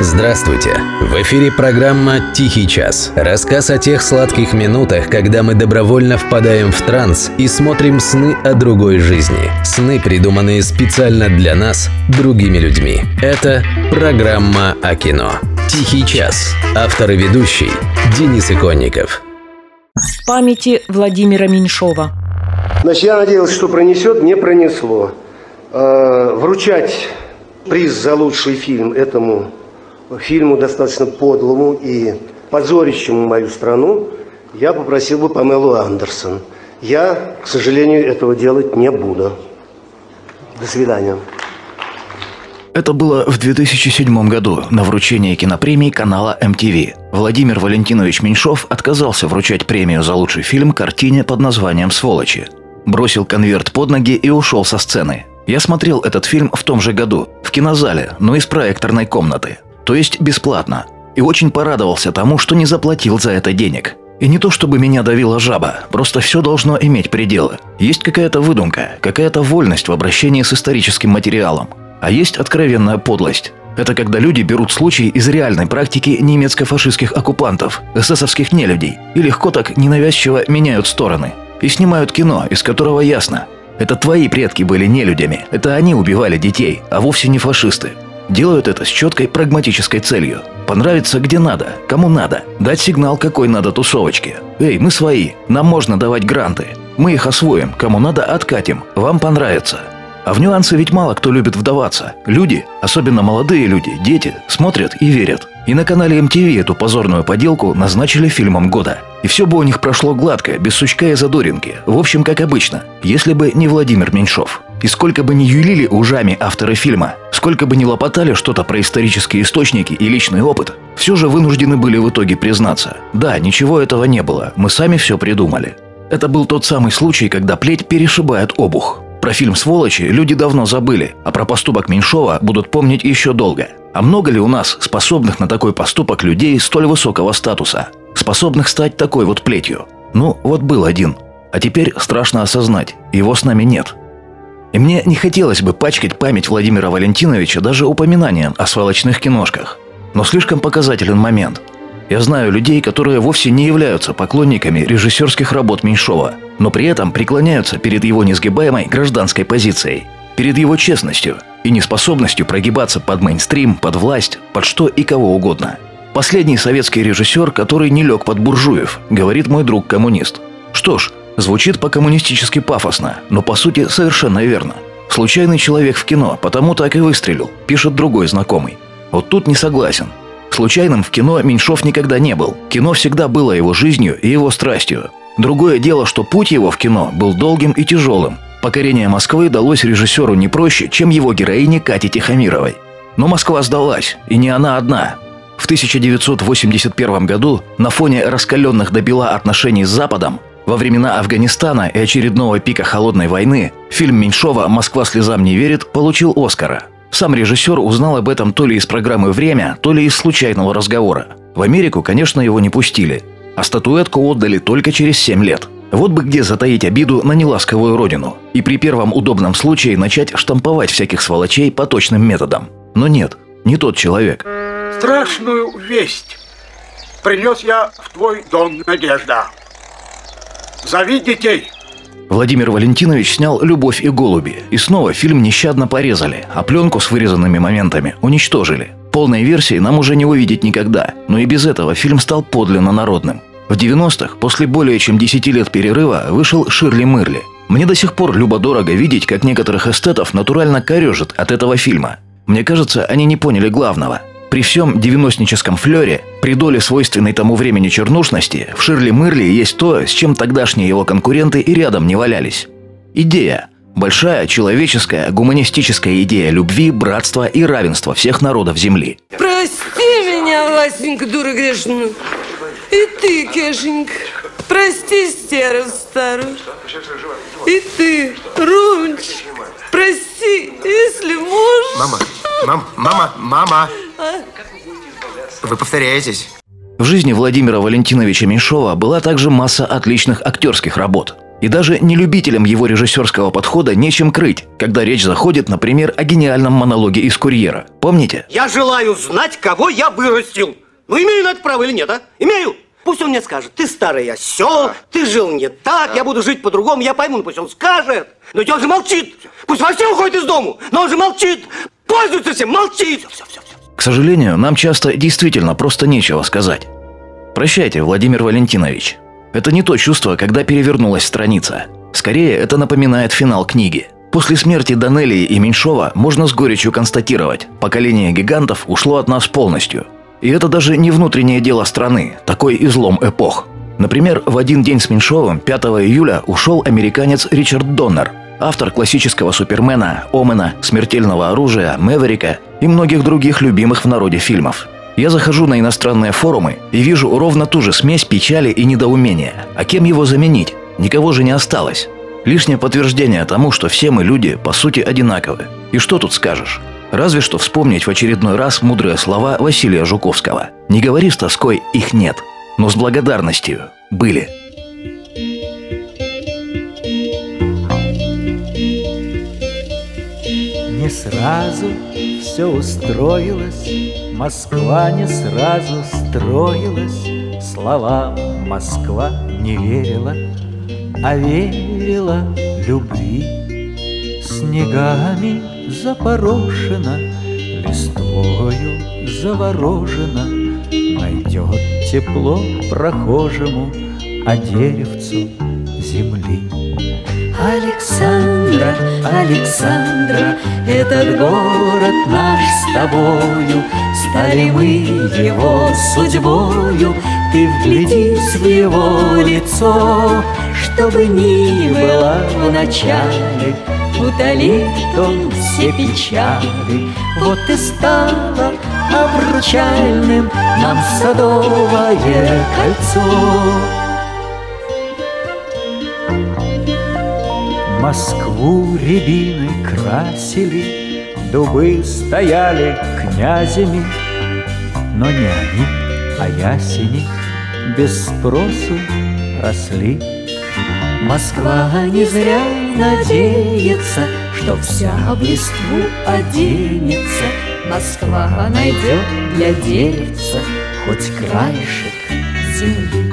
Здравствуйте! В эфире программа «Тихий час». Рассказ о тех сладких минутах, когда мы добровольно впадаем в транс и смотрим сны о другой жизни. Сны, придуманные специально для нас, другими людьми. Это программа о кино. «Тихий час». Автор и ведущий Денис Иконников. С памяти Владимира Меньшова. Значит, я надеялся, что пронесет, не пронесло. Э, вручать приз за лучший фильм этому фильму достаточно подлому и позорящему мою страну, я попросил бы Памелу Андерсон. Я, к сожалению, этого делать не буду. До свидания. Это было в 2007 году на вручении кинопремии канала MTV. Владимир Валентинович Меньшов отказался вручать премию за лучший фильм картине под названием «Сволочи». Бросил конверт под ноги и ушел со сцены. Я смотрел этот фильм в том же году, в кинозале, но из проекторной комнаты то есть бесплатно. И очень порадовался тому, что не заплатил за это денег. И не то чтобы меня давила жаба, просто все должно иметь пределы. Есть какая-то выдумка, какая-то вольность в обращении с историческим материалом. А есть откровенная подлость. Это когда люди берут случай из реальной практики немецко-фашистских оккупантов, эсэсовских нелюдей, и легко так ненавязчиво меняют стороны. И снимают кино, из которого ясно. Это твои предки были нелюдями, это они убивали детей, а вовсе не фашисты. Делают это с четкой прагматической целью. Понравится где надо, кому надо. Дать сигнал, какой надо тусовочке. Эй, мы свои, нам можно давать гранты. Мы их освоим, кому надо откатим, вам понравится. А в нюансы ведь мало кто любит вдаваться. Люди, особенно молодые люди, дети, смотрят и верят. И на канале MTV эту позорную поделку назначили фильмом года. И все бы у них прошло гладко, без сучка и задоринки. В общем, как обычно, если бы не Владимир Меньшов. И сколько бы ни юлили ужами авторы фильма, сколько бы ни лопотали что-то про исторические источники и личный опыт, все же вынуждены были в итоге признаться. Да, ничего этого не было, мы сами все придумали. Это был тот самый случай, когда плеть перешибает обух. Про фильм «Сволочи» люди давно забыли, а про поступок Меньшова будут помнить еще долго. А много ли у нас способных на такой поступок людей столь высокого статуса? Способных стать такой вот плетью? Ну, вот был один. А теперь страшно осознать, его с нами нет. И мне не хотелось бы пачкать память Владимира Валентиновича даже упоминанием о сволочных киношках. Но слишком показателен момент – я знаю людей, которые вовсе не являются поклонниками режиссерских работ Меньшова, но при этом преклоняются перед его несгибаемой гражданской позицией, перед его честностью и неспособностью прогибаться под мейнстрим, под власть, под что и кого угодно. Последний советский режиссер, который не лег под буржуев, говорит мой друг-коммунист. Что ж, звучит по-коммунистически пафосно, но по сути совершенно верно. Случайный человек в кино, потому так и выстрелил, пишет другой знакомый. Вот тут не согласен. Случайным в кино Меньшов никогда не был. Кино всегда было его жизнью и его страстью. Другое дело, что путь его в кино был долгим и тяжелым. Покорение Москвы далось режиссеру не проще, чем его героине Кате Тихомировой. Но Москва сдалась, и не она одна. В 1981 году на фоне раскаленных до бела отношений с Западом во времена Афганистана и очередного пика холодной войны фильм Меньшова «Москва слезам не верит» получил Оскара – сам режиссер узнал об этом то ли из программы «Время», то ли из случайного разговора. В Америку, конечно, его не пустили, а статуэтку отдали только через 7 лет. Вот бы где затаить обиду на неласковую родину и при первом удобном случае начать штамповать всяких сволочей по точным методам. Но нет, не тот человек. Страшную весть принес я в твой дом, Надежда. Зови детей. Владимир Валентинович снял «Любовь и голуби», и снова фильм нещадно порезали, а пленку с вырезанными моментами уничтожили. Полной версии нам уже не увидеть никогда, но и без этого фильм стал подлинно народным. В 90-х, после более чем 10 лет перерыва, вышел «Ширли Мырли». Мне до сих пор любо-дорого видеть, как некоторых эстетов натурально корежит от этого фильма. Мне кажется, они не поняли главного – при всем девяностническом флере, при доле свойственной тому времени чернушности, в Ширли Мырли есть то, с чем тогдашние его конкуренты и рядом не валялись. Идея. Большая человеческая, гуманистическая идея любви, братства и равенства всех народов Земли. Прости меня, Васенька, дура грешную. И ты, Кешенька, прости стеру старую. И ты, Румч, прости, если можешь. Мама, мам, мама, мама. Вы повторяетесь. В жизни Владимира Валентиновича Меньшова была также масса отличных актерских работ. И даже нелюбителям его режиссерского подхода нечем крыть, когда речь заходит, например, о гениальном монологе из «Курьера». Помните? Я желаю знать, кого я вырастил. Ну, имею на это право или нет, а? Имею. Пусть он мне скажет, ты старый осел, ты жил не так, я буду жить по-другому, я пойму, ну пусть он скажет. Но ведь он же молчит. Пусть вообще уходит из дому, но он же молчит. Пользуется всем, молчит. Все, все, все. К сожалению, нам часто действительно просто нечего сказать. Прощайте, Владимир Валентинович. Это не то чувство, когда перевернулась страница. Скорее, это напоминает финал книги. После смерти Данелии и Меньшова можно с горечью констатировать, поколение гигантов ушло от нас полностью. И это даже не внутреннее дело страны, такой излом эпох. Например, в один день с Меньшовым, 5 июля, ушел американец Ричард Доннер, автор классического Супермена, Омена, Смертельного оружия, Мэверика и многих других любимых в народе фильмов. Я захожу на иностранные форумы и вижу ровно ту же смесь печали и недоумения. А кем его заменить? Никого же не осталось. Лишнее подтверждение тому, что все мы люди, по сути, одинаковы. И что тут скажешь? Разве что вспомнить в очередной раз мудрые слова Василия Жуковского. «Не говори с тоской, их нет, но с благодарностью были». Не сразу все устроилось, Москва не сразу строилась, Словам Москва не верила, А верила любви. Снегами запорошена, Листвою заворожена, Найдет тепло прохожему, А деревцу земли. Александра, Александра, этот город наш с тобою, Стали мы его судьбою, Ты вглядись в его лицо, Чтобы ни было в начале, Утолит он все печали. Вот и стало обручальным Нам садовое кольцо. Москву рябины красили, Дубы стояли князями, Но не они, а ясени Без спросу росли. Москва не зря надеется, Что вся в листву оденется. Москва найдет для деревца Хоть краешек земли.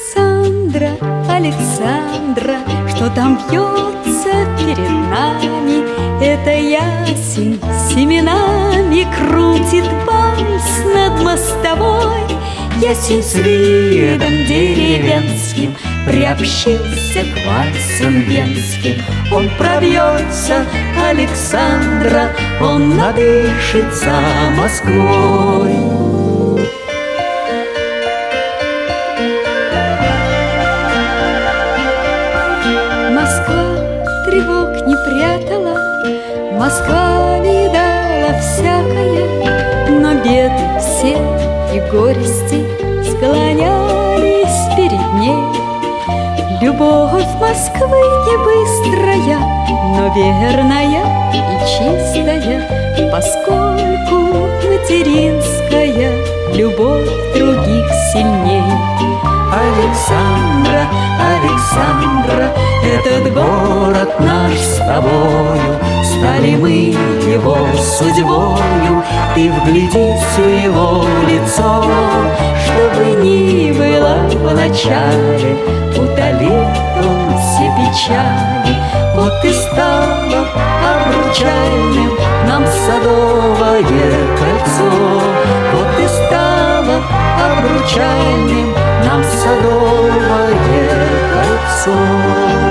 Александра, Александра, что там бьется перед нами? Это ясень семенами крутит вальс над мостовой. Ясень с видом деревенским Приобщился к вальсам венским Он пробьется, Александра Он надышится Москвой горести склонялись перед ней. Любовь Москвы не быстрая, но верная и чистая, поскольку материнская любовь других сильней. Александра, Александра, этот город наш с тобою Стали мы его судьбою Ты вглядись в его лицо Чтобы ни было в начале Утолит он все печали. Вот и стало обручальным Нам садовое кольцо. Вот и стало обручальным Нам садовое кольцо